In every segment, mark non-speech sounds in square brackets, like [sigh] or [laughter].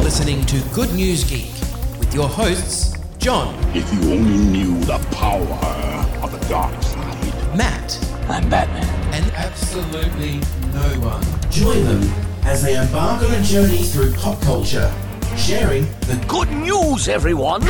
listening to Good News Geek with your hosts, John, If you only knew the power of the dark side. Matt, I'm Batman. and absolutely no one. Join them as they embark on a journey through pop culture, sharing the Good news, everyone!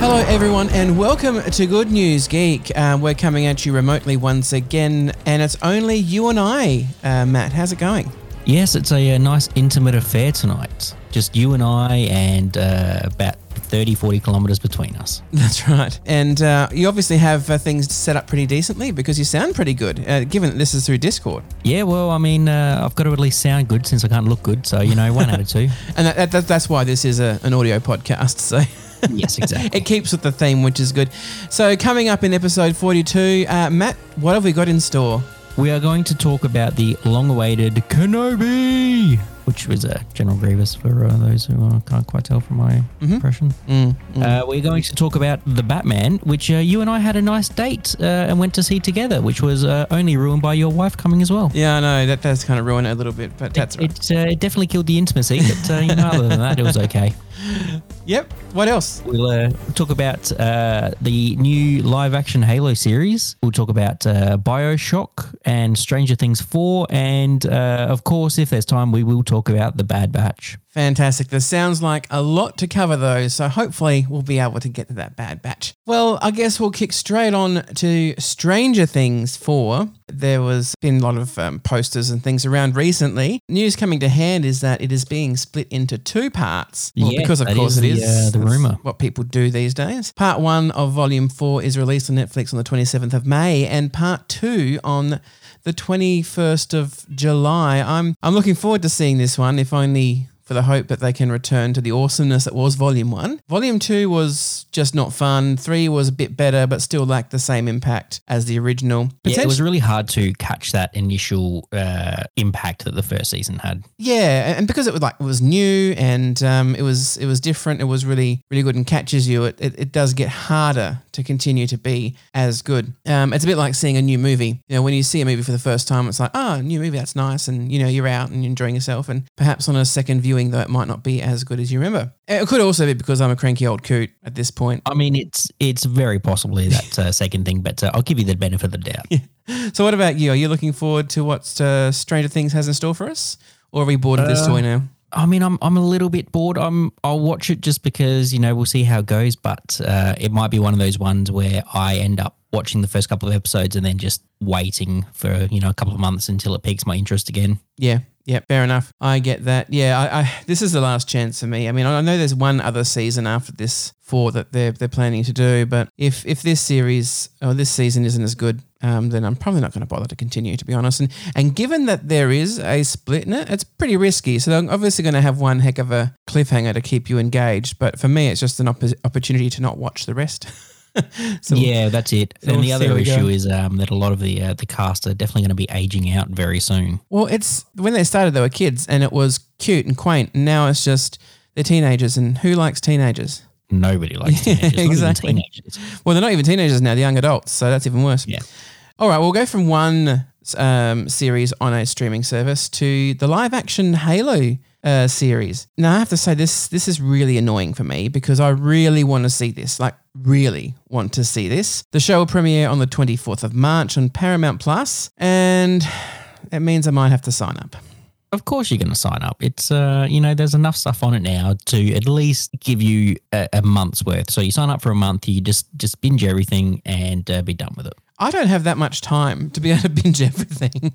Hello, everyone, and welcome to Good News Geek. Uh, we're coming at you remotely once again, and it's only you and I. Uh, Matt, how's it going? Yes, it's a, uh nice intimate affair tonight. Just you and I, and uh, about 30, 40 kilometres between us. [laughs] That's right. And uh, you obviously have uh, things set up pretty decently because you sound pretty good, uh, given that this is through Discord. Yeah, well, I mean, uh, I've got to at least sound good since I can't look good. So, you know, one out of two. [laughs] And that, that, that's why this is a, an audio podcast. So. [laughs] Yes, exactly. It keeps with the theme, which is good. So, coming up in episode 42, uh, Matt, what have we got in store? We are going to talk about the long awaited Kenobi, which was uh, General Grievous for uh, those who uh, can't quite tell from my impression. Uh, we're going to talk about The Batman, which uh, you and I had a nice date uh, and went to see together, which was uh, only ruined by your wife coming as well. Yeah, I know that does kind of ruin it a little bit, but that's right. It, uh, it definitely killed the intimacy, but uh, you know, other than that, it was okay. Yep. What else? We'll uh, talk about uh, the new live action Halo series. We'll talk about uh, Bioshock and Stranger Things 4. And uh, of course, if there's time, we will talk about The Bad Batch. Fantastic. This sounds like a lot to cover, though, so hopefully we'll be able to get to that bad batch. Well, I guess we'll kick straight on to Stranger Things 4. There was been a lot of um, posters and things around recently. News coming to hand is that it is being split into two parts. Well, Yeah, because of course is it the, uh, the rumour. What people do these days. Part one of Volume 4 is released on Netflix on the 27th of May, and part two on the 21st of July. I'm I'm looking forward to seeing this one, if only for the hope that they can return to the awesomeness that was Volume 1. Volume 2 was just not fun. 3 was a bit better, but still lacked the same impact as the original. Yeah, it was really hard to catch that initial uh, impact that the first season had. Yeah, and because it was like it was new and um, it was it was different, it was really really good and catches you. It, it, it does get harder to continue to be as good. Um, it's a bit like seeing a new movie. You know, when you see a movie for the first time, it's like, oh, new movie, that's nice, and you know you're out and you're enjoying yourself. And perhaps on a second viewing, though, it might not be as good as you remember. It could also be because I'm a cranky old coot at this point. I mean, it's it's very possibly that uh, [laughs] second thing, but uh, I'll give you the benefit of the doubt. [laughs] So, what about you? Are you looking forward to what uh, Stranger Things has in store for us, or are we bored of this toy now? I mean, I'm I'm a little bit bored. I'm I'll watch it just because you know we'll see how it goes, but uh, it might be one of those ones where I end up watching the first couple of episodes and then just waiting for you know a couple of months until it piques my interest again. Yeah, yeah, fair enough. I get that. Yeah, I, I this is the last chance for me. I mean, I know there's one other season after this four that they're they're planning to do, but if if this series or this season isn't as good, um, then I'm probably not going to bother to continue, to be honest. And and given that there is a split in it, it's pretty risky. So they're obviously going to have one heck of a cliffhanger to keep you engaged. But for me, it's just an oppo- opportunity to not watch the rest. [laughs] [laughs] so yeah, that's it. so and the we'll see other go. issue is um, that a lot of the uh, the cast are definitely going to be aging out very soon. Well, it's when they started, they were kids, and it was cute and quaint. And now it's just they're teenagers, and who likes teenagers? Nobody likes [laughs] teenagers. exactly. teenagers. Well, they're not even teenagers now; they're young adults, so that's even worse. Yeah. All right, we'll go from one um, series on a streaming service to the live-action Halo uh, series. Now, I have to say this this is really annoying for me because I really want to see this. Like, really want to see this. The show will premiere on the twenty fourth of March on Paramount Plus, and it means I might have to sign up. Of course, you're going to sign up. It's uh, you know, there's enough stuff on it now to at least give you a, a month's worth. So you sign up for a month, you just just binge everything and uh, be done with it. I don't have that much time to be able to binge [laughs] everything.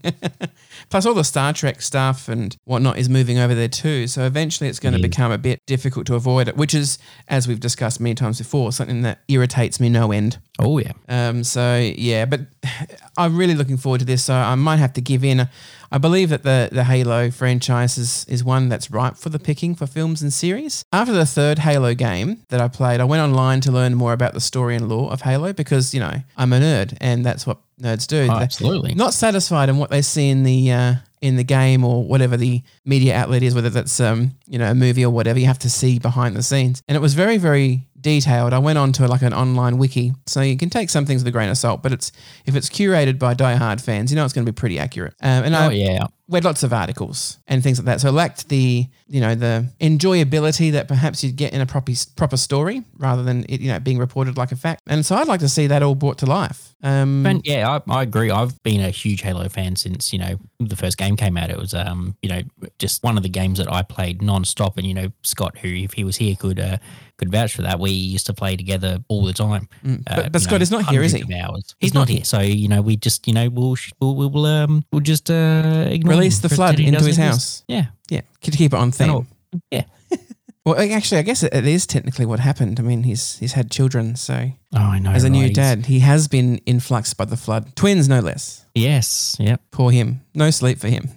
Plus, all the Star Trek stuff and whatnot is moving over there too. So eventually, it's going to become a bit difficult to avoid it, which is, as we've discussed many times before, something that irritates me no end. Oh yeah, Um, so yeah, but [sighs] I'm really looking forward to this. So I might have to give in. I believe that the the Halo franchise is, is one that's ripe for the picking for films and series. After the third Halo game that I played, I went online to learn more about the story and lore of Halo because you know I'm a nerd and that's what nerds do. Oh, They're absolutely. Not satisfied in what they see in the uh, in the game or whatever the media outlet is, whether that's um, you know a movie or whatever. You have to see behind the scenes, and it was very very detailed. I went on to like an online wiki, so you can take some things with a grain of salt. But it's if it's curated by diehard fans, you know it's going to be pretty accurate. Um, and I Oh yeah. Read lots of articles and things like that. So it lacked the you know the enjoyability that perhaps you'd get in a proper proper story rather than it you know being reported like a fact. And so I'd like to see that all brought to life. Um, And yeah, I, I agree. I've been a huge Halo fan since you know the first game came out. It was um you know just one of the games that I played non-stop, and you know Scott, who if he was here could uh, could vouch for that. We used to play together all the time. Mm, but- Uh, but Scott is not here, is he? Hours. He's, not, here, so you know we just you know we'll we'll we'll, um we'll just uh ignore Release the flood into his exist. house. Yeah, yeah, to keep it on theme. Oh, yeah. [laughs] Well, actually, I guess it, it is technically what happened. I mean, he's he's had children, so Oh, I know. as a new dad, he has been influxed by the flood. Twins, no less. Yes. Yep. Poor him. No sleep for him.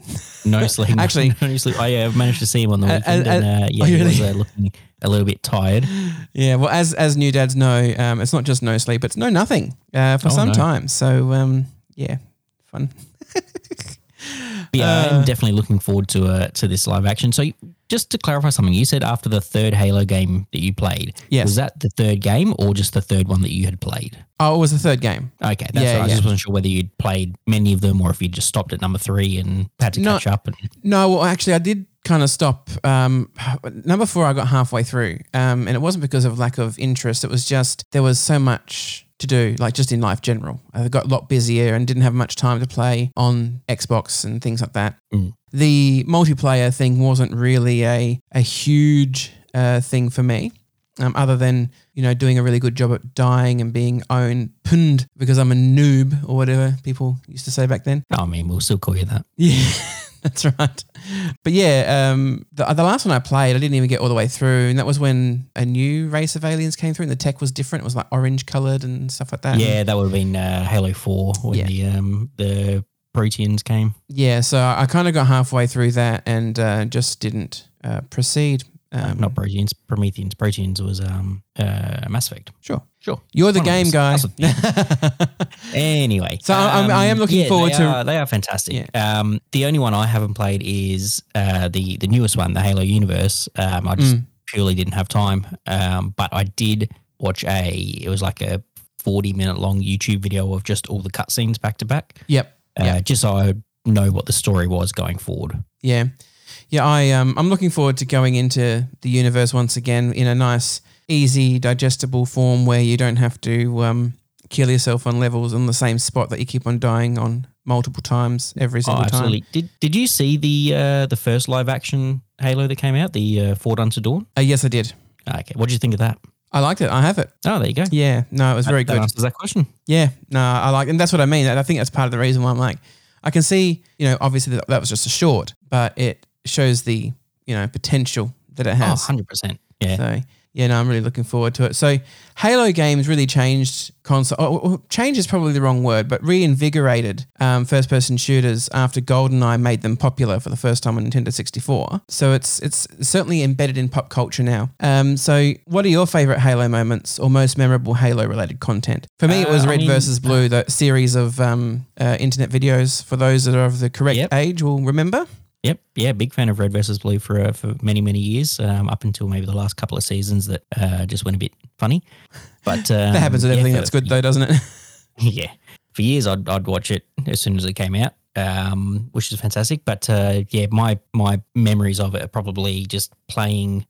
No sleep. [laughs] Actually- [laughs] no sleep. I uh, managed to see him on the Uh, weekend, uh, and uh, uh, yeah, oh, he really? was uh, looking a little bit tired. Yeah, well, as as new dads know, um, it's not just no sleep; it's no nothing uh, for Oh, some no. time. So, um, yeah, fun. Yeah, Uh, I'm definitely looking forward to uh, to this live action. So, just to clarify something, you said after the third Halo game that you played, Yes. was that the third game or just the third one that you had played? Oh, it was the third game. Okay, that's Yeah, right. I just wasn't sure whether you'd played many of them or if you just stopped at number three and had to No. catch up. And No, well, actually, I did kind of stop. Um, number four, I got halfway through, um, and it wasn't because of lack of interest. It was just there was so much to do, like just in life general. I got a lot busier and didn't have much time to play on Xbox and things like that. Mm. The multiplayer thing wasn't really a a huge uh, thing for me. Um, other than you know doing a really good job at dying and being owned punned because I'm a noob or whatever people used to say back then. I mean, we'll still call you that. [laughs] Yeah, [laughs] that's right. But yeah, um, the, the last one I played, I didn't even get all the way through, and that was when a new race of aliens came through, and the tech was different. It was like orange colored and stuff like that. Yeah, that would have been uh, Halo Four when Yeah. the um, the Proteans came. yeah. So I kind of got halfway through that and uh, just didn't uh, proceed. Um, Not Proteans, Prometheans. Proteans was um, uh, Mass Effect. sure. Sure. You're the One game guy. [laughs] Anyway, So I'm- I am looking yeah, forward they to- Are, they are fantastic. Um, the only one I haven't played is uh, the the newest one, the Halo Universe. Um, I Mm. just purely didn't have time. Um, but I did watch a. It was like a forty minute long YouTube video of just all the cutscenes back to back. Yep. Uh, Yeah. Just so I know what the story was going forward. Yeah, yeah. I um, I'm looking forward to going into the universe once again in a nice, easy, digestible form where you don't have to um, kill yourself on levels on the same spot that you keep on dying on multiple times every Oh, single time. absolutely. Did Did you see the uh, the first live action Halo that came out, the uh, Forward Unto Dawn? Uh, yes, I did. Okay, what did you think of that? I liked it. I have it. Oh, there you go. Yeah, no, it was very that, good. That answers that question. Yeah, no, I like, and that's what I mean. I think that's part of the reason why I'm like, I can see, you know, obviously that, that was just a short, but it shows the, you know, potential that it Oh, has. 100%. Yeah. So yeah, no, I'm really looking forward to it. So Halo games really changed console. Oh, oh, change is probably the wrong word, but reinvigorated um, first-person shooters after GoldenEye made them popular for the first time on Nintendo 64. So it's it's certainly embedded in pop culture now. Um, so what are your favorite Halo moments or most memorable Halo-related content? For me, it was Uh, I Red mean- versus Blue, the series of um, uh, internet videos. For those that are of the correct Yep. age, will remember. Yep. Yeah. Big fan of Red versus Blue for uh, for many many years. Um, up until maybe the last couple of seasons that uh, just went a bit funny. But um, [laughs] That happens with yeah, everything that's good, though, doesn't it? [laughs] Yeah. For years, I'd I'd watch it as soon as it came out, um, which is fantastic. But uh, yeah, my my memories of it are probably just playing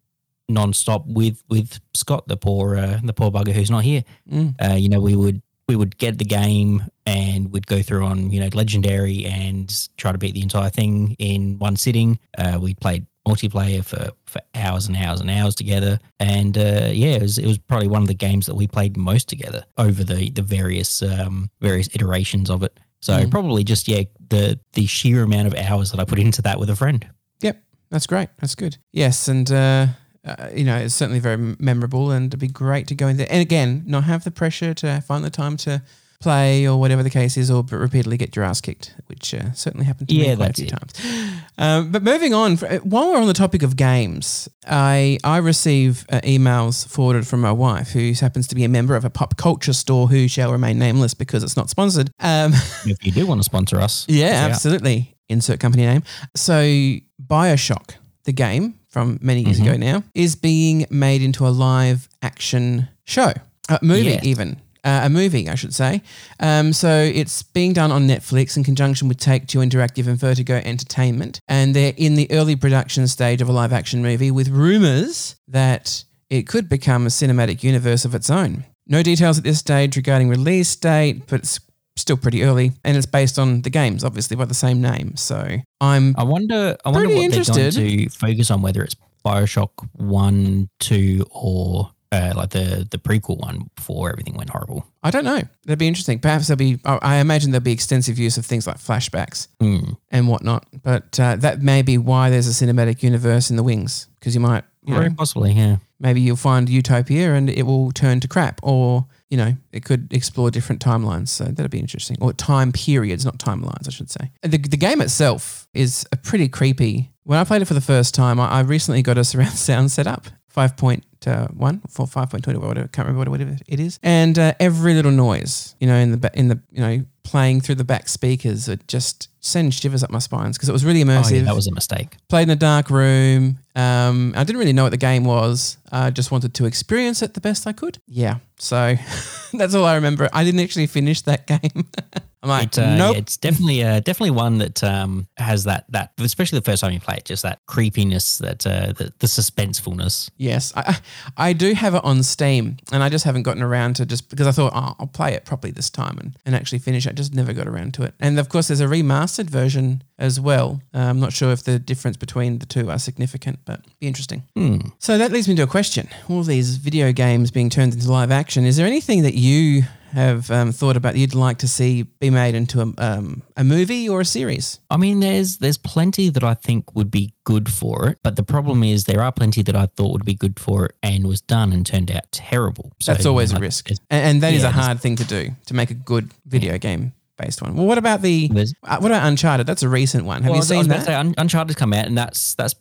nonstop with with Scott, the poor uh, the poor bugger who's not here. Mm. Uh, you know, we would we would get the game and we'd go through on you know legendary and try to beat the entire thing in one sitting. Uh, we played multiplayer for, for hours and hours and hours together, and uh, yeah, it was it was probably one of the games that we played most together over the the various um, various iterations of it. So probably just yeah the the sheer amount of hours that I put into that with a friend. Yep, that's great. That's good. Yes, and uh, uh, you know it's certainly very memorable, and it'd be great to go in there. And again, not have the pressure to find the time to play or whatever the case is, or but repeatedly get your ass kicked, which uh, certainly happened to Yeah, me quite a few it. times. Um, but moving on, while we're on the topic of games, I I receive uh, emails forwarded from my wife, who happens to be a member of a pop culture store, who shall remain nameless because it's not sponsored. Um, If you do want to sponsor us, [laughs] yeah, us out. absolutely. Insert company name. So, Bioshock, the game from many years ago now, is being made into a live action show, uh, movie Yes. even. Uh, a movie, I should say. Um, so it's being done on Netflix in conjunction with Take Two Interactive and Vertigo Entertainment, and they're in the early production stage of a live action movie with rumors that it could become a cinematic universe of its own. No details at this stage regarding release date, but it's still pretty early, and it's based on the games, obviously by the same name. So I'm I wonder. I wonder what they're going interested. to focus on, whether it's Bioshock One, Two, or uh, like the the prequel one before everything went horrible. I don't know. That'd be interesting. Perhaps there'll be. I imagine there'll be extensive use of things like flashbacks Hmm. and whatnot. But uh, that may be why there's a cinematic universe in the wings, because you might, you know, Very possibly, yeah. maybe you'll find Utopia and it will turn to crap, or you know, it could explore different timelines. So that'd be interesting, or time periods, not timelines, I should say. The the game itself is a pretty creepy. When I played it for the first time, I, I recently got a [laughs] surround sound set up, five point uh, one for five point two or whatever. Can't remember what whatever it is. And uh, every little noise, you know, in the in the you know playing through the back speakers, it just sends shivers up my spines because it was really immersive. Oh, yeah, that was a mistake. played in a dark room. Um, I didn't really know what the game was. I just wanted to experience it the best I could. Yeah, so [laughs] that's all I remember. I didn't actually finish that [laughs] game. I'm like, It, uh, nope. yeah, it's definitely uh, definitely one that um, has that that especially the first time you play it, just that creepiness, that uh, the, the suspensefulness. Yes, I, I I do have it on Steam, and I just haven't gotten around to just because I thought oh, I'll play it properly this time and, and actually finish it. I just never got around to it. And of course, there's a remastered version as well. Uh, I'm not sure if the difference between the two are significant, but be interesting. So that leads me to a question: All these video games being turned into live action. Is there anything that you have um, thought about you'd like to see be made into a, um, a movie or a series? I mean, there's there's plenty that I think would be good for it, but the problem is there are plenty that I thought would be good for it and was done and turned out terrible. So, That's always a risk, and, and that is yeah, a hard thing to do to make a good video game based one. Well, what about the uh, what about Uncharted? That's a recent one. Have Well, you I I was seen that? say, Un- Uncharted's come out, and that's that's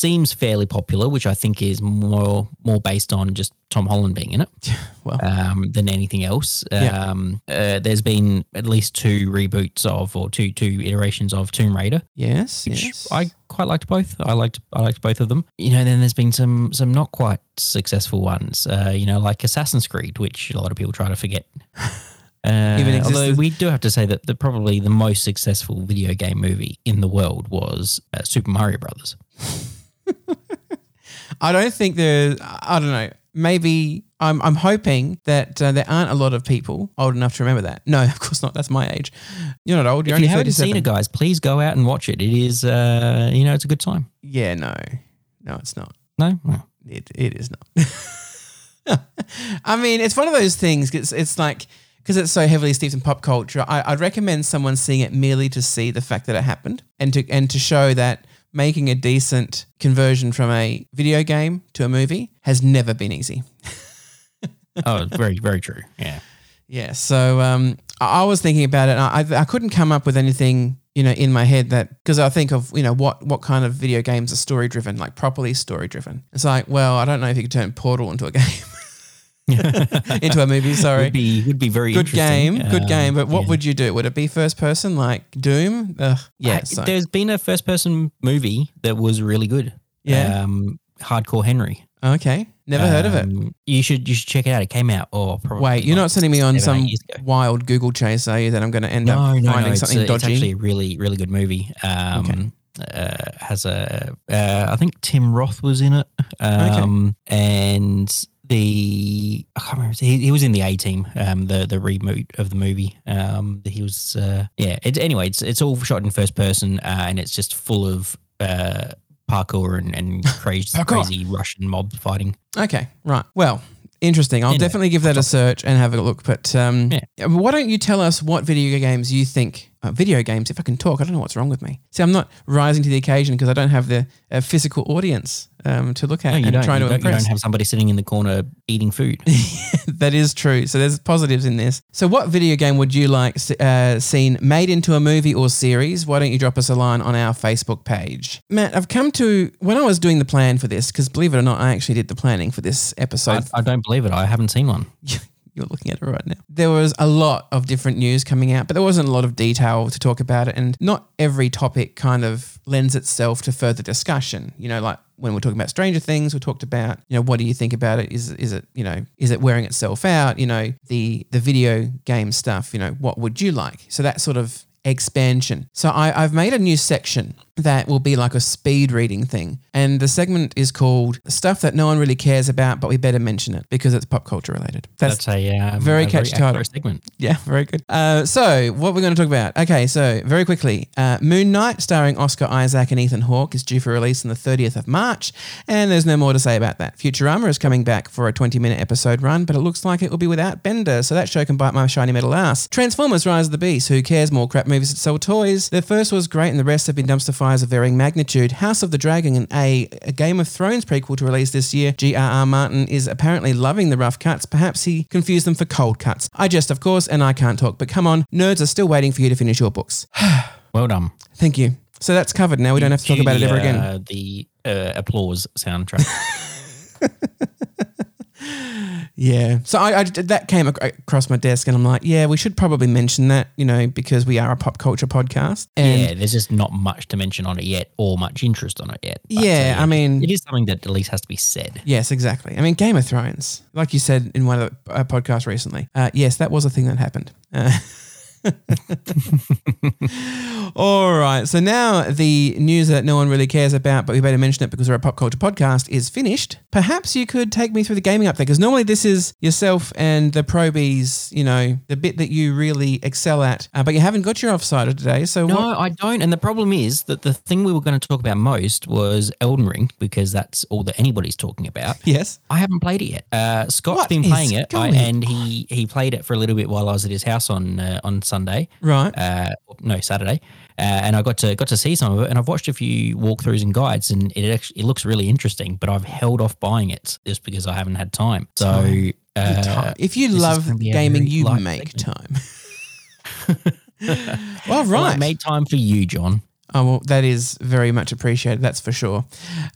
seems fairly popular, which I think is more more based on just Tom Holland being in it [laughs] Well, um, than anything else. Yeah. Um, uh, there's been at least two reboots of or two two iterations of Tomb Raider, yes, which yes. I quite liked both. I liked I liked both of them. You know, then there's been some some not quite successful ones. Uh, you know, like Assassin's Creed, which a lot of people try to forget. [laughs] Uh, although we do have to say that the probably the most successful video game movie in the world was uh, Super Mario Brothers. [laughs] I don't think there. I don't know. Maybe I'm. I'm hoping that uh, there aren't a lot of people old enough to remember that. No, [laughs] of course not. That's my age. You're not old. You're if only you haven't seen it, guys, please go out and watch it. It is, uh, you know, it's a good time. Yeah, no, no, it's not. No, Well, It it is not. [laughs] I mean, it's one of those things. It's it's like because it's so heavily steeped in pop culture. I, I'd recommend someone seeing it merely to see the fact that it happened and to and to show that making a decent conversion from a video game to a movie has never been easy. [laughs] oh, very, very true. Yeah. Yeah. So um, I I was thinking about it. And I I couldn't come up with anything you know in my head that because I think of you know what what kind of video games are story driven, like properly story driven. It's like well, I don't know if you could turn Portal into a [laughs] game. [laughs] into a movie, sorry. Would be would be very good game, good Um, game. But what yeah. would you do? Would it be first person like Doom? Ugh, yeah, I- so- there's been a first person movie that was really good. Yeah. Um, Hardcore Henry. okay. Never heard of it. Um, You should you should check it out. It came out. Oh, probably. Wait, you're like not sending me on some wild Google chase, are you? That I'm going to end No, up no, finding no. Something uh, it's actually a really really good movie. Um, uh, has a uh, I think Tim Roth was in it. Um, and the I can't remember. He, he was in the A Team. Um, the the reboot of the movie. Um, he was. Uh, yeah. It, anyway, it's it's all shot in first person, uh, and it's just full of uh parkour and, and [laughs] crazy Parkour. crazy Russian mob fighting. Okay, right. Well, interesting. I'll definitely give that a search and have a look. But um, Yeah. why don't you tell us what video games you think? Uh, video games. If I can talk, I don't know what's wrong with me. See, I'm not rising to the occasion because I don't have the uh, physical audience um, to look at No, you and don't. try You to don't, you impress. don't have somebody sitting in the corner eating food. [laughs] that is true. So there's positives in this. So what video game would you like uh, seen made into a movie or series? Why don't you drop us a line on our Facebook page? Matt, I've come to when I was doing the plan for this because believe it or not, I actually did the planning for this I, episode. I don't believe it. I haven't seen one. [laughs] You're looking at it right now. There was a lot of different news coming out, but there wasn't a lot of detail to talk about it. And not every topic kind of lends itself to further discussion. You know, like when we're talking about Stranger Things, we talked about, you know, what do you think about it? Is is it, you know, is it wearing itself out? You know, the the video game stuff, you know, what would you like? So that sort of expansion. So I, I've made a new section that will be like a speed reading thing. And the segment is called Stuff That No One Really Cares About, but we better mention it because it's pop culture related. That's, a um, very a catchy accurate title. segment. Yeah, [laughs] very good. Uh, so, what we're going to talk about? Okay, so very quickly, uh, Moon Knight, starring Oscar Isaac and Ethan Hawke, is due for release on the 30th of March, and there's no more to say about that. Futurama is coming back for a 20-minute episode run, but it looks like it will be without Bender, so that show can bite my shiny metal ass. Transformers: Rise of the Beast. Who cares? More crap movies that sell toys. The first was great, and the rest have been dumpster of varying magnitude. House of the Dragon, and a, a Game of Thrones prequel to release this year. G.R.R. Martin is apparently loving the rough cuts. Perhaps he confused them for cold cuts. I jest, of course, and I can't talk, but come on, nerds are still waiting for you to finish your books. [sighs] Well done. Thank you. So that's covered now. We don't have to talk about it ever again. Uh, the uh, applause soundtrack. [laughs] Yeah. So I, I that came across my desk, and I'm like, yeah, we should probably mention that, you know, because we are a pop culture podcast. And yeah, there's just not much to mention on it yet, or much interest on it yet. But, uh, Yeah, I mean- it is something that at least has to be said. Yes, exactly. I mean, Game of Thrones, like you said in one of the uh, podcasts recently. Uh, yes, that was a thing that happened. Uh, [laughs] [laughs] All right. So now the news that no one really cares about, but we better mention it because we're a pop culture podcast, is finished. Perhaps you could take me through the gaming update because normally this is yourself and the probies, you know, the bit that you really excel at, uh, but you haven't got your offsider today. So No, what? I don't. And the problem is that the thing we were going to talk about most was Elden Ring because that's all that anybody's talking about. [laughs] Yes. I haven't played it yet. Uh, Scott's What been playing it, I, and he he played it for a little bit while I was at his house on uh, on Sunday. Right. Uh, no, Saturday, uh, and I got to got to see some of it, and I've watched a few walkthroughs and guides, and it actually it looks really interesting. But I've held off buying it just because I haven't had time. So uh, time. If you love gonna be a gaming, you make segment. time. [laughs] well, [laughs] well, I right. made time for you, John. Oh well, that is very much appreciated. That's for sure.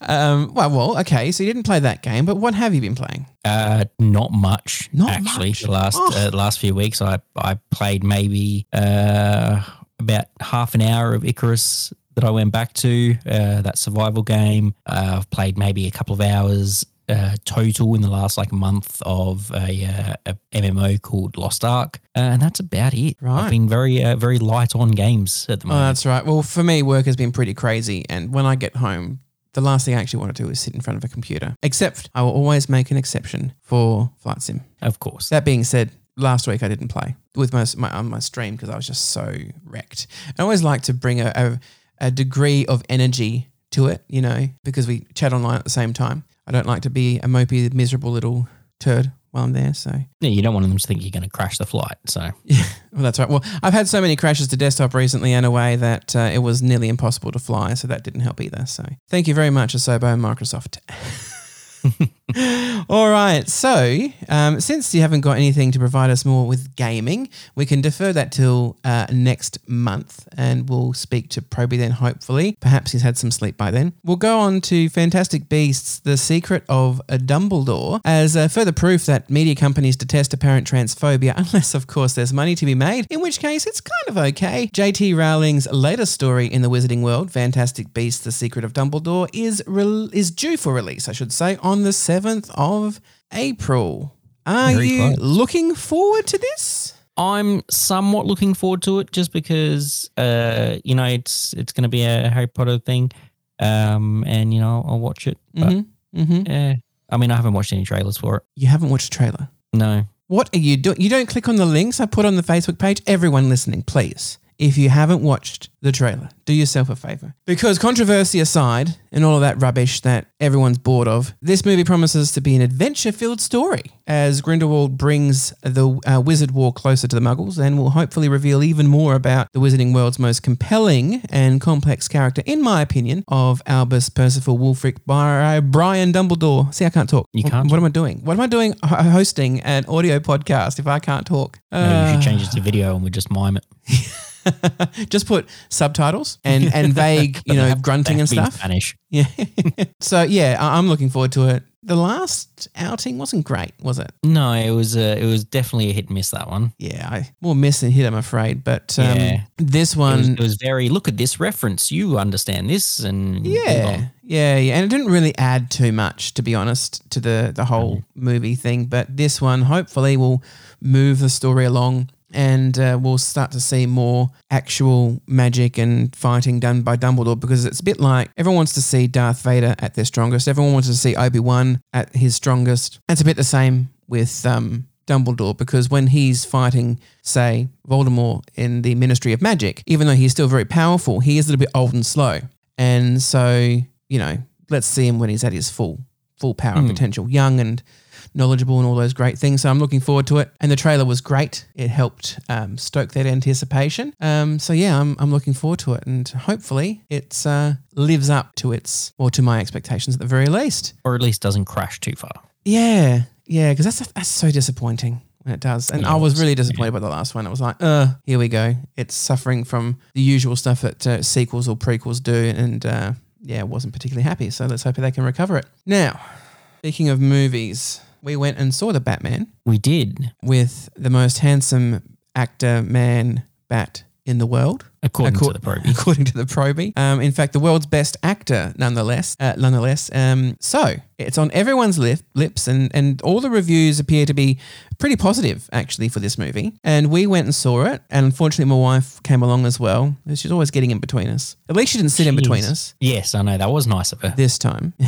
Um, well, well, okay. So you didn't play that game, but what have you been playing? Uh, not much. Not actually. much? The last Oh. uh, the last few weeks, I I played maybe uh about half an hour of Icarus that I went back to. Uh, that survival game. Uh, I've played maybe a couple of hours. Uh, total in the last like month of a, uh, a MMO called Lost Ark, uh, and that's about it. Right. I've been very uh, very light on games at the moment. Oh, moment. that's right. Well, for me, work has been pretty crazy, and when I get home, the last thing I actually want to do is sit in front of a computer. Except, I will always make an exception for Flight Sim. of course. That being said, last week I didn't play with my, my on my stream because I was just so wrecked. I always like to bring a, a, a degree of energy to it, you know, because we chat online at the same time. I don't like to be a mopey, miserable little turd while I'm there. So, Yeah, you don't want them to think you're going to crash the flight. So [laughs] yeah, well, that's right. Well, I've had so many crashes to desktop recently in a way that uh, it was nearly impossible to fly. So that didn't help either. So thank you very much, Asobo and Microsoft. [laughs] [laughs] All right. So, um, since you haven't got anything to provide us more with gaming, we can defer that till uh, next month and we'll speak to Proby then, hopefully. Perhaps he's had some sleep by then. We'll go on to Fantastic Beasts The Secret of a Dumbledore as uh, further proof that media companies detest apparent transphobia, [laughs] unless, of course, there's money to be made, in which case it's kind of okay. JK Rowling's latest story in the Wizarding World, Fantastic Beasts The Secret of Dumbledore, is, re- is due for release, I should say, on the 7th of April. Are Very you close. looking forward to this? I'm somewhat looking forward to it just because uh you know it's it's going to be a Harry Potter thing um and you know I'll watch it but Mm-hmm. Mm-hmm. yeah I mean I haven't watched any trailers for it You haven't watched the trailer. no What are you doing? You don't click on the links I put on the Facebook page. Everyone listening, please. If you haven't watched the trailer, do yourself a favor. Because controversy aside and all of that rubbish that everyone's bored of, this movie promises to be an adventure filled story as Grindelwald brings the uh, wizard war closer to the muggles and will hopefully reveal even more about the wizarding world's most compelling and complex character, in my opinion, of Albus Percival Wulfric by Brian Dumbledore. See, I can't talk. You can't What am I doing? What am I doing hosting an audio podcast if I can't talk? Uh, should change it to video and we just mime it [laughs] [laughs] Just put subtitles and and [laughs] vague, you know, grunting and That'd be in stuff. Spanish. Yeah. [laughs] so yeah, I- I'm looking forward to it. The last outing wasn't great, was it? No, it was uh, it was definitely a hit and miss that one. Yeah, I more miss than hit, I'm afraid. But um, Yeah. this It was, one, it was very look at this reference. You understand this, and move yeah, on. yeah, yeah, and it didn't really add too much, to be honest, to the the whole movie thing. But this one, hopefully, will move the story along, and uh, we'll start to see more actual magic and fighting done by Dumbledore. Because it's a bit like everyone wants to see Darth Vader at their strongest. Everyone wants to see Obi Wan at his strongest. It's a bit the same with um, Dumbledore because when he's fighting, say, Voldemort in the Ministry of Magic, even though he's still very powerful, he is a little bit old and slow. And so, you know, let's see him when he's at his full full power and potential, young and knowledgeable and all those great things. So I'm looking forward to it. And the trailer was great. It helped um, stoke that anticipation. Um, so yeah, I'm, I'm looking forward to it, and hopefully it uh, lives up to its or to my expectations at the very least. or at least doesn't crash too far. Yeah, yeah, because that's that's so disappointing when it does. And I was really disappointed by the last one. It was like, uh, here we go. It's suffering from the usual stuff that uh, sequels or prequels do, and uh, yeah, wasn't particularly happy. So let's hope they can recover it. Now, speaking of movies, we went and saw the Batman We did, with the most handsome actor, man, bat in the world. according Acco- to the Proby. [laughs] According to the Proby. Um, in fact, the world's best actor, nonetheless. Uh, nonetheless. Um, so it's on everyone's lip, lips, and, and all the reviews appear to be pretty positive, actually, for this movie. And we went and saw it. And unfortunately, my wife came along as well. She's always getting in between us. At least she didn't sit in between us Yes, I know that was nice of her. this time. [laughs]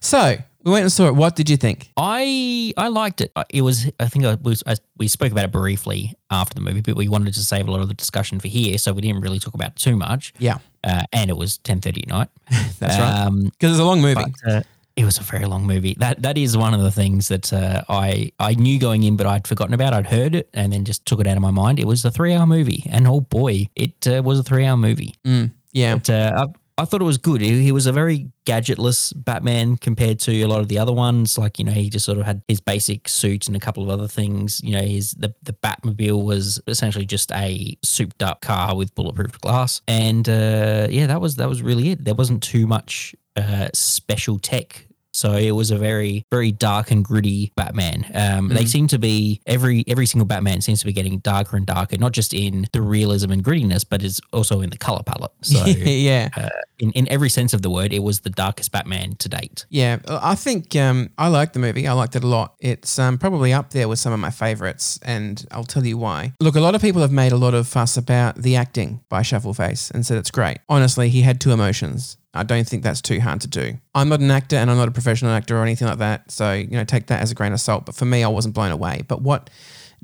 so we went and saw it. What did you think? I I liked it. It was I think I was I, we spoke about it briefly after the movie, but we wanted to save a lot of the discussion for here, so we didn't really talk about it too much. Yeah, Uh, and it was ten thirty at night. [laughs] that's right. Um, Because it's a long movie. but uh, it was a very long movie. That that is one of the things that uh, I I knew going in, but I'd forgotten about. I'd heard it and then just took it out of my mind. It was a three hour movie, and oh boy, it uh, was a three hour movie. Mm, yeah. But uh, I, thought it was good. He, he was a very gadgetless Batman compared to a lot of the other ones. Like you know, he just sort of had his basic suit and a couple of other things. You know, his the the Batmobile was essentially just a souped up car with bulletproof glass, and uh, yeah, that was that was really it. There wasn't too much uh, special tech. So it was a very, very dark and gritty Batman. Um, They seem to be every every single Batman seems to be getting darker and darker, not just in the realism and grittiness, but it's also in the color palette. [laughs] So yeah. uh, in, in every sense of the word, it was the darkest Batman to date. Yeah, I think um, I liked the movie. I liked it a lot. It's um, probably up there with some of my favorites, and I'll tell you why. Look, a lot of people have made a lot of fuss about the acting by Shuffleface and said it's great. Honestly, he had two emotions. I don't think that's too hard to do. I'm not an actor and I'm not a professional actor or anything like that. So, you know, take that as a grain of salt. But for me, I wasn't blown away. But what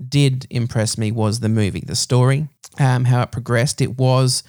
did impress me was the movie, the story, um, how it progressed. It was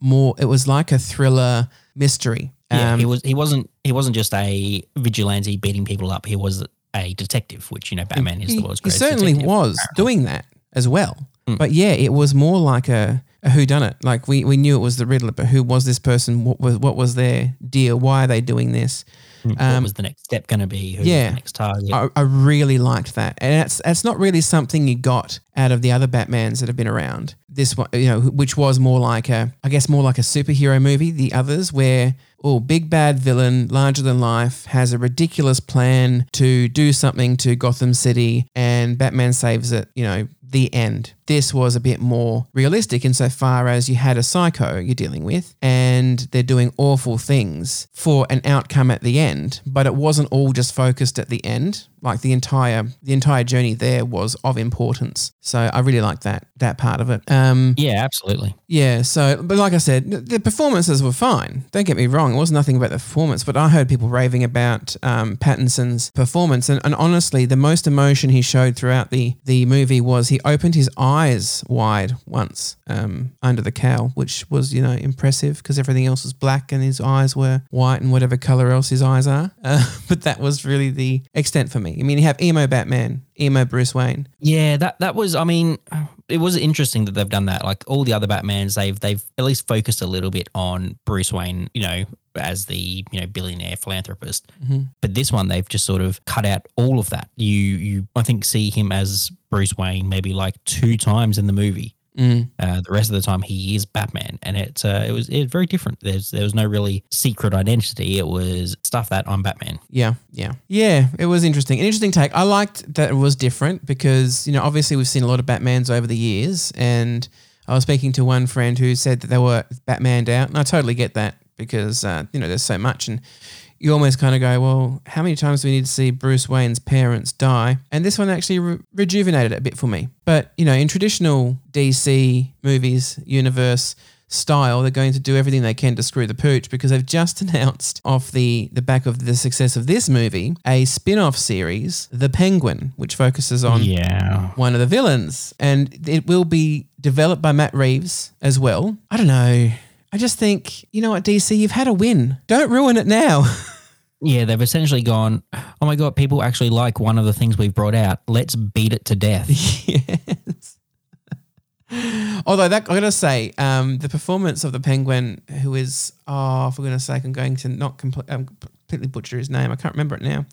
more, it was like a thriller mystery. Yeah, Um, he was he wasn't he wasn't just a vigilante beating people up. He was a detective, which you know Batman is he, the world's he greatest. certainly detective. was doing that as well. Hmm. But yeah, it was more like a, a who done it. Like we, we knew it was the Riddler, but who was this person? What was what was their deal? Why are they doing this? what Um, was the next step going to be? Who yeah. the next target? I, I really liked that, and that's that's not really something you got out of the other Batmans that have been around. This one, you know, which was more like a, I guess, more like a superhero movie. The others, where oh, big bad villain, larger than life, has a ridiculous plan to do something to Gotham City, and Batman saves it. You know, the end. This was a bit more realistic insofar as you had a psycho you're dealing with, and they're doing awful things for an outcome at the end. But it wasn't all just focused at the end. Like the entire the entire journey there was of importance. So I really liked that that part of it. Um, yeah, absolutely. yeah, so, but like I said, the performances were fine. Don't get me wrong, it was nothing about the performance, but I heard people raving about um, Pattinson's performance. And, and honestly, the most emotion he showed throughout the, the movie was he opened his eyes wide once um, under the cowl, which was, you know, impressive because everything else was black and his eyes were white and whatever color else his eyes are. [laughs] Uh, but that was really the extent for me. I mean, you have emo Batman, emo Bruce Wayne. Yeah, that that was. I mean, it was interesting that they've done that. Like all the other Batmans, they've they've at least focused a little bit on Bruce Wayne. You know, as the you know billionaire philanthropist. But this one, they've just sort of cut out all of that. You you I think see him as Bruce Wayne maybe like two times in the movie. Uh, the rest of the time, he is Batman, and it's uh, it was it's very different. There's there was no really secret identity. It was stuff that I'm Batman. Yeah, yeah, yeah. It was interesting. An interesting take. I liked that it was different because you know obviously we've seen a lot of Batmans over the years, and I was speaking to one friend who said that they were Batmaned out, and I totally get that because uh, you know there's so much, and you almost kind of go, well, how many times do we need to see Bruce Wayne's parents die? And this one actually re- rejuvenated it a bit for me. But you know, in traditional DC movies universe style, they're going to do everything they can to screw the pooch because they've just [laughs] announced off the the back of the success of this movie a spin-off series, The Penguin, which focuses on Yeah, one of the villains, and it will be developed by Matt Reeves as well. I don't know. I just think, you know what, DC, you've had a win. Don't ruin it now. [laughs] yeah. They've essentially gone. Oh my god, people actually like one of the things we've brought out. Let's beat it to death. [laughs] yes. Although that I gotta say, um, the performance of the penguin, who is oh for goodness sake, I'm going to not compl- um, completely butcher his name. I can't remember it now.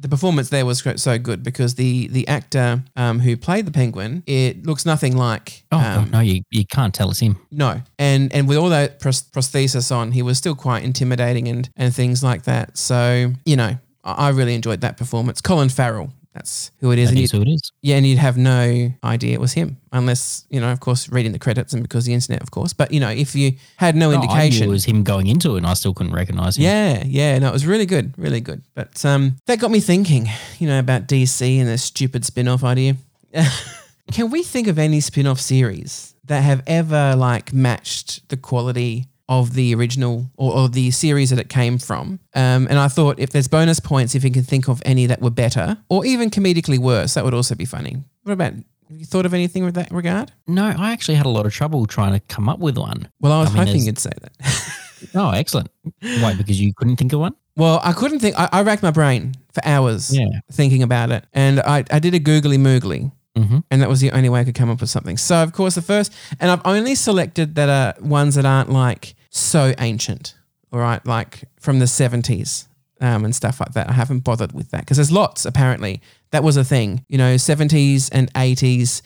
The performance there was so good because the the actor um, who played the penguin, it looks nothing like Oh um, no, you you can't tell it's him. No, and and with all that prosthesis on, he was still quite intimidating and and things like that. So you know, I I really enjoyed that performance. Colin Farrell, that's who it is. That and is who it is. yeah, and you'd have no idea it was him unless you know, of course, reading the credits and because the internet, of course. But you know, if you had no, No, indication, it was him going into it, and I still couldn't recognize him. yeah, yeah, no, it was really good, really good. But um, that got me thinking, you know, about DC and their stupid spin-off idea. [laughs] Can we think of any spin-off series that have ever like matched the quality of the original or, or the series that it came from? Um, and I thought if there's bonus points, if you can think of any that were better or even comedically worse, that would also be funny. What about? Have you thought of anything with that regard? No, I actually had a lot of trouble trying to come up with one. Well, I was I mean, hoping you'd say that. [laughs] Oh, excellent. Why? Because you couldn't think of one? Well, I couldn't think. I, I racked my brain for hours Yeah. thinking about it, and I, I did a googly moogly, Mhm. and that was the only way I could come up with something. So, of course, the first, and I've only selected that are ones that aren't like so ancient, all right, like from the seventies um, and stuff like that. I haven't bothered with that because there's lots. Apparently, that was a thing. You know, seventies and eighties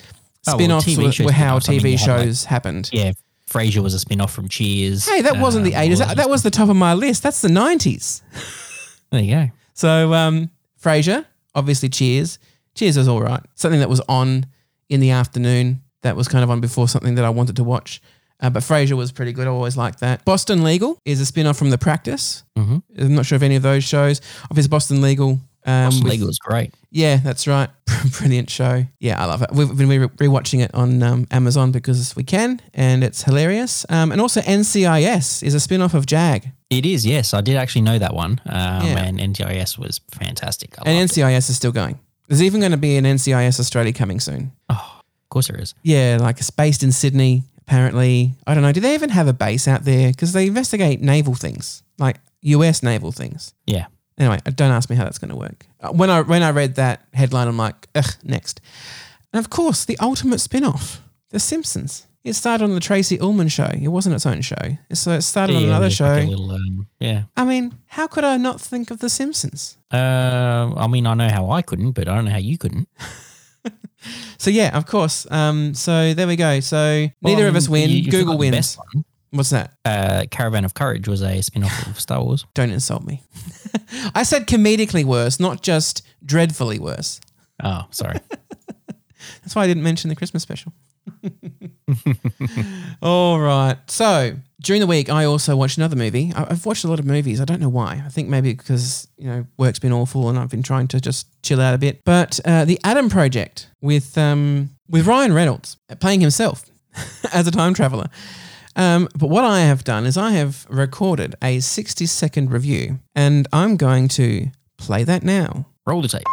Oh, well, spin-offs TV were, were how spin-offs, I mean, TV had, like- shows happened. Yeah. Frasier was a spin off from Cheers. Hey, that wasn't the Um, eighties. That, that was the top of my list. That's the nineties. There you go. So, um, Frasier, obviously Cheers. Cheers was all right. Something that was on in the afternoon that was kind of on before something that I wanted to watch. Uh, but Frasier was pretty good. I always liked that. Boston Legal is a spin off from The Practice. Mhm. I'm not sure of any of those shows. Obviously, Boston Legal. Um, Boston with- Legal was great. Yeah, that's right. [laughs] Brilliant show. Yeah, I love it. We've been re- rewatching it on um, Amazon because we can, and it's hilarious. Um, and also, NCIS is a spin off of JAG. It is, yes. I did actually know that one. Um, Yeah. And NCIS was fantastic. I And. NCIS is still going. There's even going to be an NCIS Australia coming soon. Oh, of course there is. Yeah, like it's based in Sydney, apparently. I don't know. Do they even have a base out there? Because they investigate naval things, like US naval things. Yeah. Anyway, don't ask me how that's going to work. Uh, When I when I read that headline, I'm like, ugh, next. And of course, the ultimate spin-off, The Simpsons. It started on the Tracey Ullman show. It wasn't its own show. So it started on another just show. like little, um, yeah. I mean, how could I not think of The Simpsons? Uh, I mean, I know how I couldn't, but I don't know how you couldn't. [laughs] So yeah, of course. Um, so there we go. So Well, neither I of us win. you- Google wins. What's that? Uh, Caravan of Courage was a spin off of Star Wars. Don't insult me. [laughs] I said comedically worse, not just dreadfully worse. Oh, sorry. [laughs] That's why I didn't mention the Christmas special. [laughs] All right. So during the week, I also watched another movie. I've watched a lot of movies. I don't know why. I think maybe because you know work's been awful and I've been trying to just chill out a bit. But uh, the Adam Project with um, with Ryan Reynolds playing himself [laughs] as a time traveler. Um, but what I have done is I have recorded a 60 second review and I'm going to play that now. Roll the tape.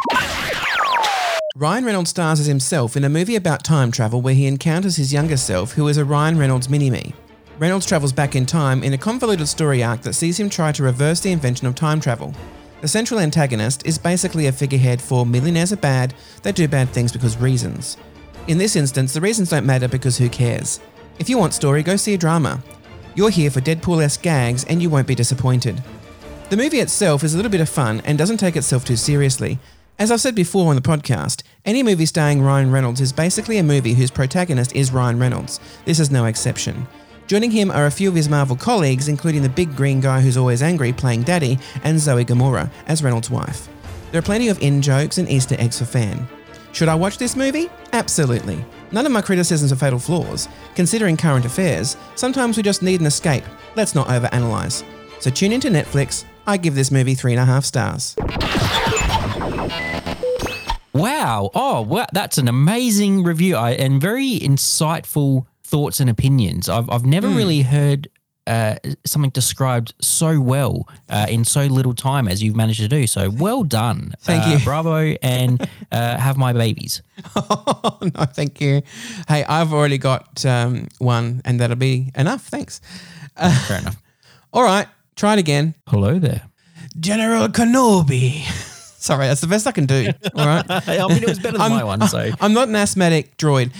Ryan Reynolds stars as himself in a movie about time travel where he encounters his younger self, who is a Ryan Reynolds mini me. Reynolds travels back in time in a convoluted story arc that sees him try to reverse the invention of time travel. The central antagonist is basically a figurehead for millionaires are bad, they do bad things because reasons. In this instance, the reasons don't matter because who cares? If you want story, go see a drama. You're here for Deadpool esque gags and you won't be disappointed. The movie itself is a little bit of fun and doesn't take itself too seriously, As I've said before on the podcast, any movie starring Ryan Reynolds is basically a movie whose protagonist is Ryan Reynolds. This is no exception. Joining him are a few of his Marvel colleagues, including the big green guy who's always angry playing Daddy, and Zoe Gamora as Reynolds' wife. There are plenty of in jokes and Easter eggs for fan. Should I watch this movie? Absolutely. None of my criticisms are fatal flaws. Considering current affairs, sometimes we just need an escape. Let's not overanalyze. So tune into Netflix. I give this movie three and a half stars. Wow. Oh, wow. That's an amazing review I, and very insightful thoughts and opinions. I've, I've never Hmm. really heard uh, something described so well uh, in so little time as you've managed to do. So well done. [laughs] Thank Uh, you. Bravo and uh, have my babies. [laughs] Oh, no, thank you. Hey, I've already got um, one, and that'll be enough. Thanks. [laughs] Fair enough. All right, try it again. Hello there. General Kenobi. Sorry, that's the best I can do. [laughs] All right. I mean, it was better than my one. So [laughs] I'm not an asthmatic droid.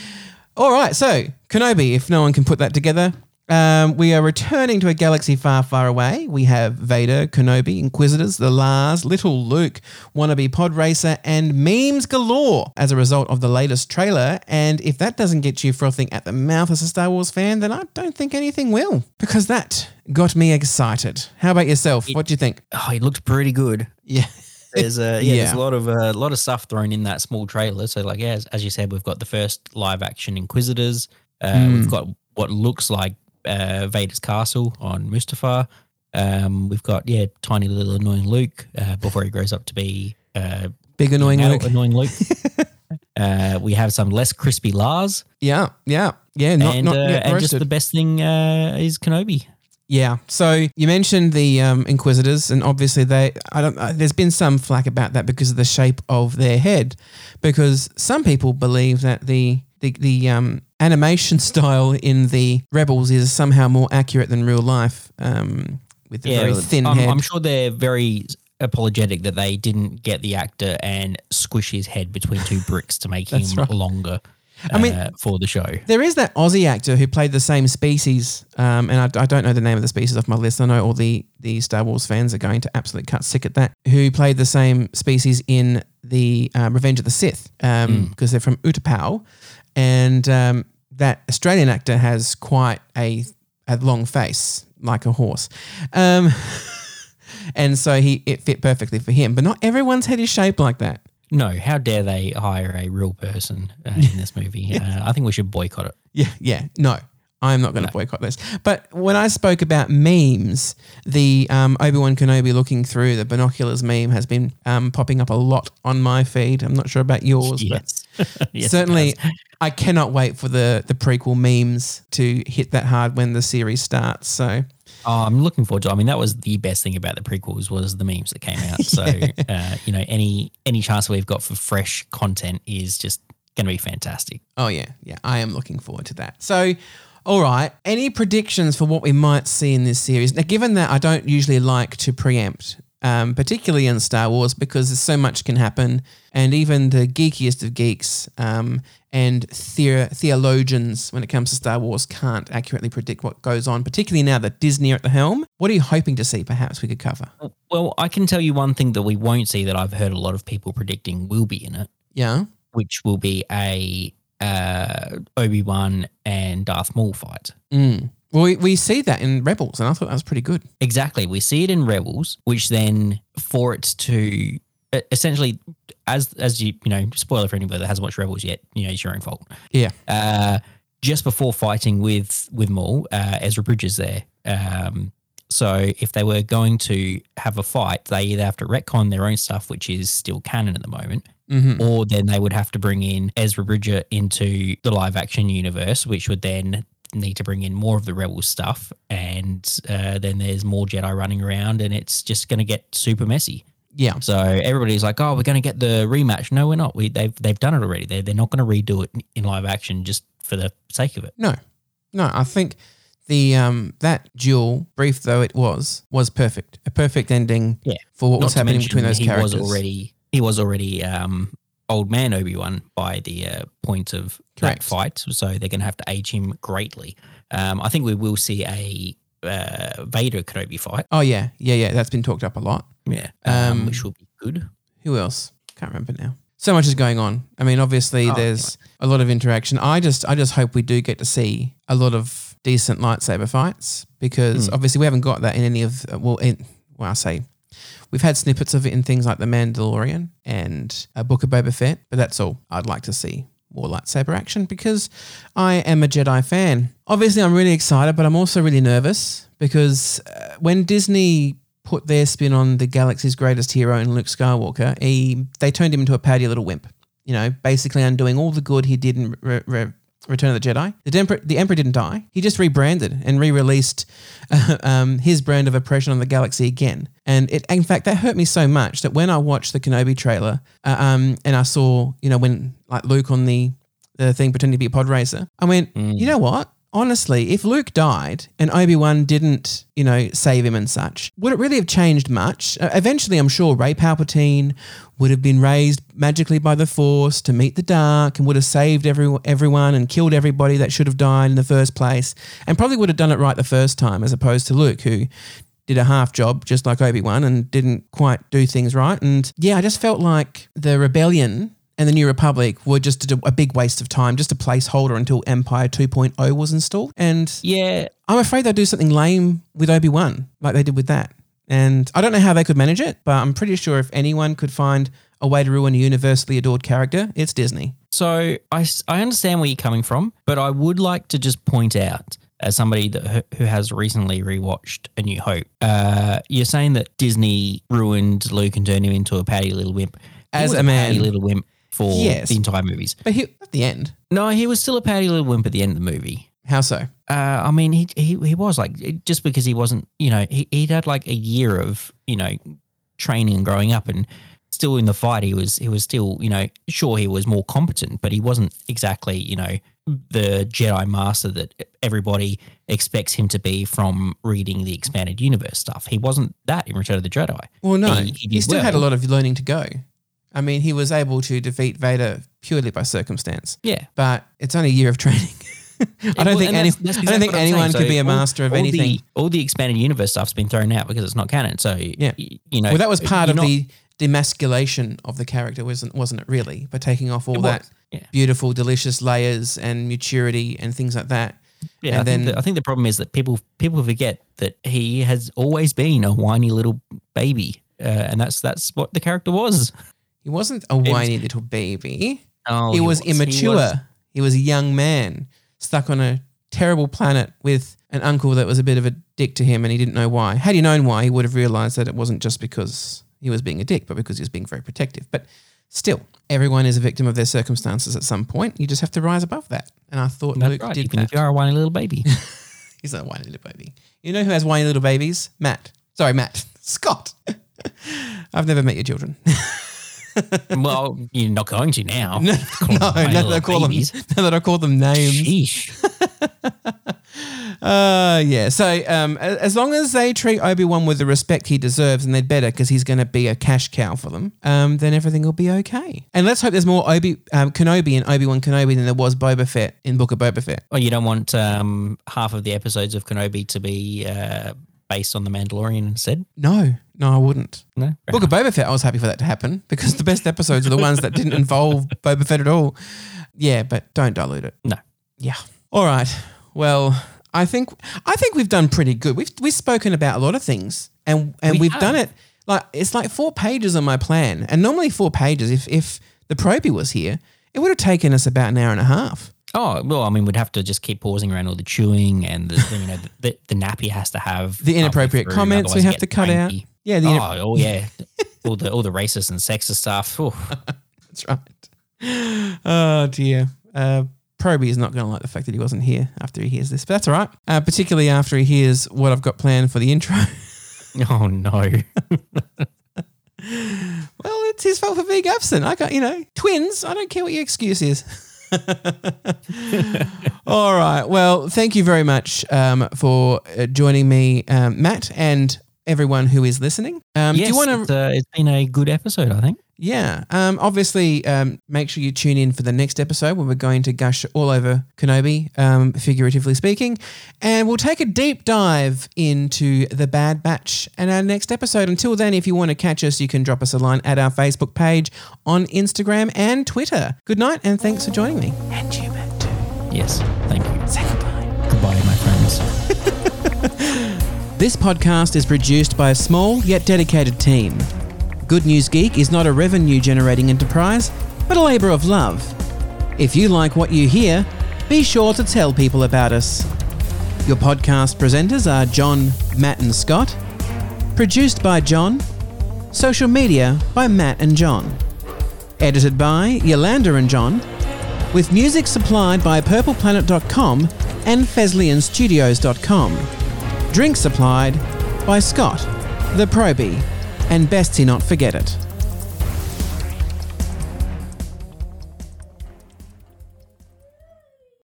All right, so Kenobi, if no one can put that together, um, we are returning to a galaxy far, far away. We have Vader, Kenobi, Inquisitors, the Lars, Little Luke, wannabe pod racer, and memes galore as a result of the latest trailer. And if that doesn't get you frothing at the mouth as a Star Wars fan, then I don't think anything will, because that got me excited. How about yourself? What do you think? oh, he looked pretty good. Yeah. There's a yeah, there's a lot of a lot of stuff thrown in that small trailer. So like yeah, as, as you said, we've got the first live action Inquisitors. Uh, Hmm. We've got what looks like uh, Vader's castle on Mustafar. Um, we've got yeah, tiny little annoying Luke uh, before he grows up to be uh, Big annoying Luke. annoying Luke. [laughs] uh, we have some less crispy Lars, Yeah, yeah, yeah. Not, and not uh, and just the best thing uh, is Kenobi. Yeah. So you mentioned the um, Inquisitors, and obviously they. I don't. Uh, there's been some flack about that because of the shape of their head, because some people believe that the the the um, animation [laughs] style in the Rebels is somehow more accurate than real life, um, with the very thin I'm, head. I'm sure they're very apologetic that they didn't get the actor and squish his head between two bricks to make [laughs] him right. longer. I mean- uh, for the show. There is that Aussie actor who played the same species, um, and I, I don't know the name of the species off my list. I know all the, the Star Wars fans are going to absolutely cut sick at that. Who played the same species in the uh, Revenge of the Sith, because they're from Utapau, and um, that Australian actor has quite a a long face like a horse. Um, [laughs] and so he it fit perfectly for him, but not everyone's head is shaped like that. No, how dare they hire a real person uh, in this movie? [laughs] Uh, I think we should boycott it. Yeah, yeah. No, I'm not going to boycott this. But when I spoke about memes, the um, Obi Wan Kenobi looking through the binoculars meme has been um, popping up a lot on my feed. I'm not sure about yours, Yes, but Yes, [laughs] certainly. I cannot wait for the the prequel memes to hit that hard when the series starts. So Oh, I'm looking forward to. I mean, that was the best thing about the prequels was the memes that came out. [laughs] So, uh, you know, any any chance we've got for fresh content is just going to be fantastic. Oh yeah, yeah. I am looking forward to that. So, all right. Any predictions for what we might see in this series? Now, given that I don't usually like to preempt, um, particularly in Star Wars, because there's so much can happen, and even the geekiest of geeks um, and theo- theologians, when it comes to Star Wars, can't accurately predict what goes on. Particularly now that Disney are at the helm. What are you hoping to see? Perhaps we could cover. Well, I can tell you one thing that we won't see that I've heard a lot of people predicting will be in it, Yeah. which will be a uh, Obi Wan and Darth Maul fight. Mm. Well, we, we see that in Rebels, and I thought that was pretty good. Exactly. We see it in Rebels, which then for it to essentially, as as you you know, spoiler for anybody that hasn't watched Rebels yet, you know, it's your own fault. Yeah. Uh, just before fighting with with Maul, uh, Ezra Bridger's there. Um, so if they were going to have a fight, they either have to retcon their own stuff, which is still canon at the moment, Mm-hmm. or then they would have to bring in Ezra Bridger into the live action universe, which would then need to bring in more of the Rebel stuff, and uh, then there's more Jedi running around, and it's just going to get super messy. Yeah. So everybody's like, "Oh, we're going to get the rematch." No, we're not. We they've they've done it already. They're they're not going to redo it in live action just for the sake of it. No, no. I think the um that duel, brief though it was, was perfect. A perfect ending. Yeah. For what Not was happening between those he characters. was already he was already um, old man Obi Wan by the uh, point of Correct. that fight, so they're going to have to age him greatly. Um, I think we will see a uh, Vader Kenobi fight, oh yeah, yeah, yeah. That's been talked up a lot. yeah, um, Um, which will be good. Who else? can't remember now. So much is going on. I mean, obviously, Oh, there's a lot of interaction. I just, I just hope we do get to see a lot of decent lightsaber fights because Hmm. obviously we haven't got that in any of. Well, in well, I say we've had snippets of it in things like The Mandalorian and a Book of Boba Fett, but that's all. I'd like to see more lightsaber action because I am a Jedi fan. Obviously, I'm really excited, but I'm also really nervous because uh, when Disney put their spin on the galaxy's greatest hero in Luke Skywalker, he they turned him into a pouty little wimp. You know, basically undoing all the good he did in Re- Re- Return of the Jedi. The Emperor, the Emperor didn't die. He just rebranded and re-released [laughs] um, his brand of oppression on the galaxy again. And it, in fact, that hurt me so much that when I watched the Kenobi trailer, uh, um, and I saw, you know, when like Luke on the the thing pretending to be a pod racer, I went, you know what? Honestly, if Luke died and Obi Wan didn't, you know, save him and such, would it really have changed much? Uh, eventually, I'm sure Rey Palpatine would have been raised magically by the Force to meet the Dark and would have saved every, everyone and killed everybody that should have died in the first place, and probably would have done it right the first time, as opposed to Luke, who did a half job just like Obi Wan and didn't quite do things right. And yeah, I just felt like the rebellion and the New Republic were just a, a big waste of time, just a placeholder until Empire 2.0 was installed. And Yeah, I'm afraid they'll do something lame with Obi Wan, like they did with that. And I don't know how they could manage it, but I'm pretty sure if anyone could find a way to ruin a universally adored character, it's Disney. So I, I understand where you're coming from, but I would like to just point out, as somebody that who has recently rewatched A New Hope, uh, you're saying that Disney ruined Luke and turned him into a patty little wimp. He As a man. patty little wimp for Yes. the entire movies. But he, at the end, No, he was still a patty little wimp at the end of the movie. how so? Uh, I mean, he, he he was like just because he wasn't, you know, he he'd had like a year of you know training and growing up, and still in the fight, he was he was still, you know, sure he was more competent, but he wasn't exactly, you know, the Jedi Master that everybody expects him to be from reading the expanded universe stuff. He wasn't that in Return of the Jedi. Well, no, He- he, he did still had a well. lot of learning to go. I mean, he was able to defeat Vader purely by circumstance, Yeah, but it's only a year of training. [laughs] I don't Well, think any, that's- that's I don't think anyone could be a all- master of all anything. The, all the expanded universe stuff's been thrown out because it's not canon. So Yeah. y- you know, well, that was part of not- the demasculation of the character, wasn't wasn't it? Really, by taking off all that yeah. beautiful, delicious layers and maturity and things like that. Yeah, I and think, then the, I think the problem is that people people forget that he has always been a whiny little baby, uh, and that's that's what the character was. [laughs] he wasn't a whiny little baby. Oh, he, was, immature. He was, a young man stuck on a terrible planet with an uncle that was a bit of a dick to him, and he didn't know why. Had he known why, he would have realized that it wasn't just because he was being a dick, but because he was being very protective. But still, everyone is a victim of their circumstances at some point. You just have to rise above that. And I thought That's Luke right. did Even that. if you are a whiny little baby. [laughs] He's not a whiny little baby. You know who has whiny little babies? Matt. Sorry, Matt. [laughs] Scott. [laughs] I've never met your children. [laughs] well, you're not going to now. [laughs] no, no, now that I call them, now that I call them names. Sheesh. [laughs] Uh, yeah. So um, as long as they treat Obi Wan with the respect he deserves, and they'd better because he's going to be a cash cow for them, um, then everything will be okay. And let's hope there's more Obi um, Kenobi in Obi Wan Kenobi than there was Boba Fett in Book of Boba Fett. Well, you don't want um, half of the episodes of Kenobi to be uh, based on the Mandalorian instead. No, no, I wouldn't. No. Book of Boba Fett, I was happy for that to happen [laughs] because the best episodes are the ones that didn't involve Boba Fett at all. Yeah, but don't dilute it. No. Yeah. All right. Well, I think I think we've done pretty good. We've we've spoken about a lot of things, and and We have done it like it's like four pages on my plan, and normally four pages. If if the Proby was here, it would have taken us about an hour and a half. Oh well, I mean, we'd have to just keep pausing around all the chewing and the you know the, the nappy has to have The inappropriate comments we have to cut out. Yeah, the oh, oh yeah, all the all the racist and sexist stuff. [laughs] That's right. Oh dear. Uh, Proby is not going to like the fact that he wasn't here after he hears this, but that's all right. Uh, particularly after he hears what I've got planned for the intro. [laughs] Oh no. [laughs] well, it's his fault for being absent. I can't, you know, twins. I don't care what your excuse is. All right. Well, thank you very much um, for uh, joining me, um, Matt, and everyone who is listening. Um, yes, do you want it's, to? uh, it's been a good episode, I think. Yeah. Um, obviously, um, make sure you tune in for the next episode where we're going to gush all over Kenobi, um, figuratively speaking, and we'll take a deep dive into the Bad Batch and our next episode. Until then, if you want to catch us, you can drop us a line at our Facebook page, on Instagram, and Twitter. Good night, and thanks for joining me. And you, Matt, too. Yes, thank you. Say goodbye. Goodbye, my friends. This podcast is produced by a small yet dedicated team. Good News Geek is not a revenue generating enterprise, but a labour of love. If you like what you hear, be sure to tell people about us. Your podcast presenters are John, Matt, and Scott. Produced by John. Social media by Matt and John. Edited by Yolanda and John. With music supplied by PurplePlanet.com and FesliyanStudios.com. Drink supplied by Scott, the Proby, and best he not forget it.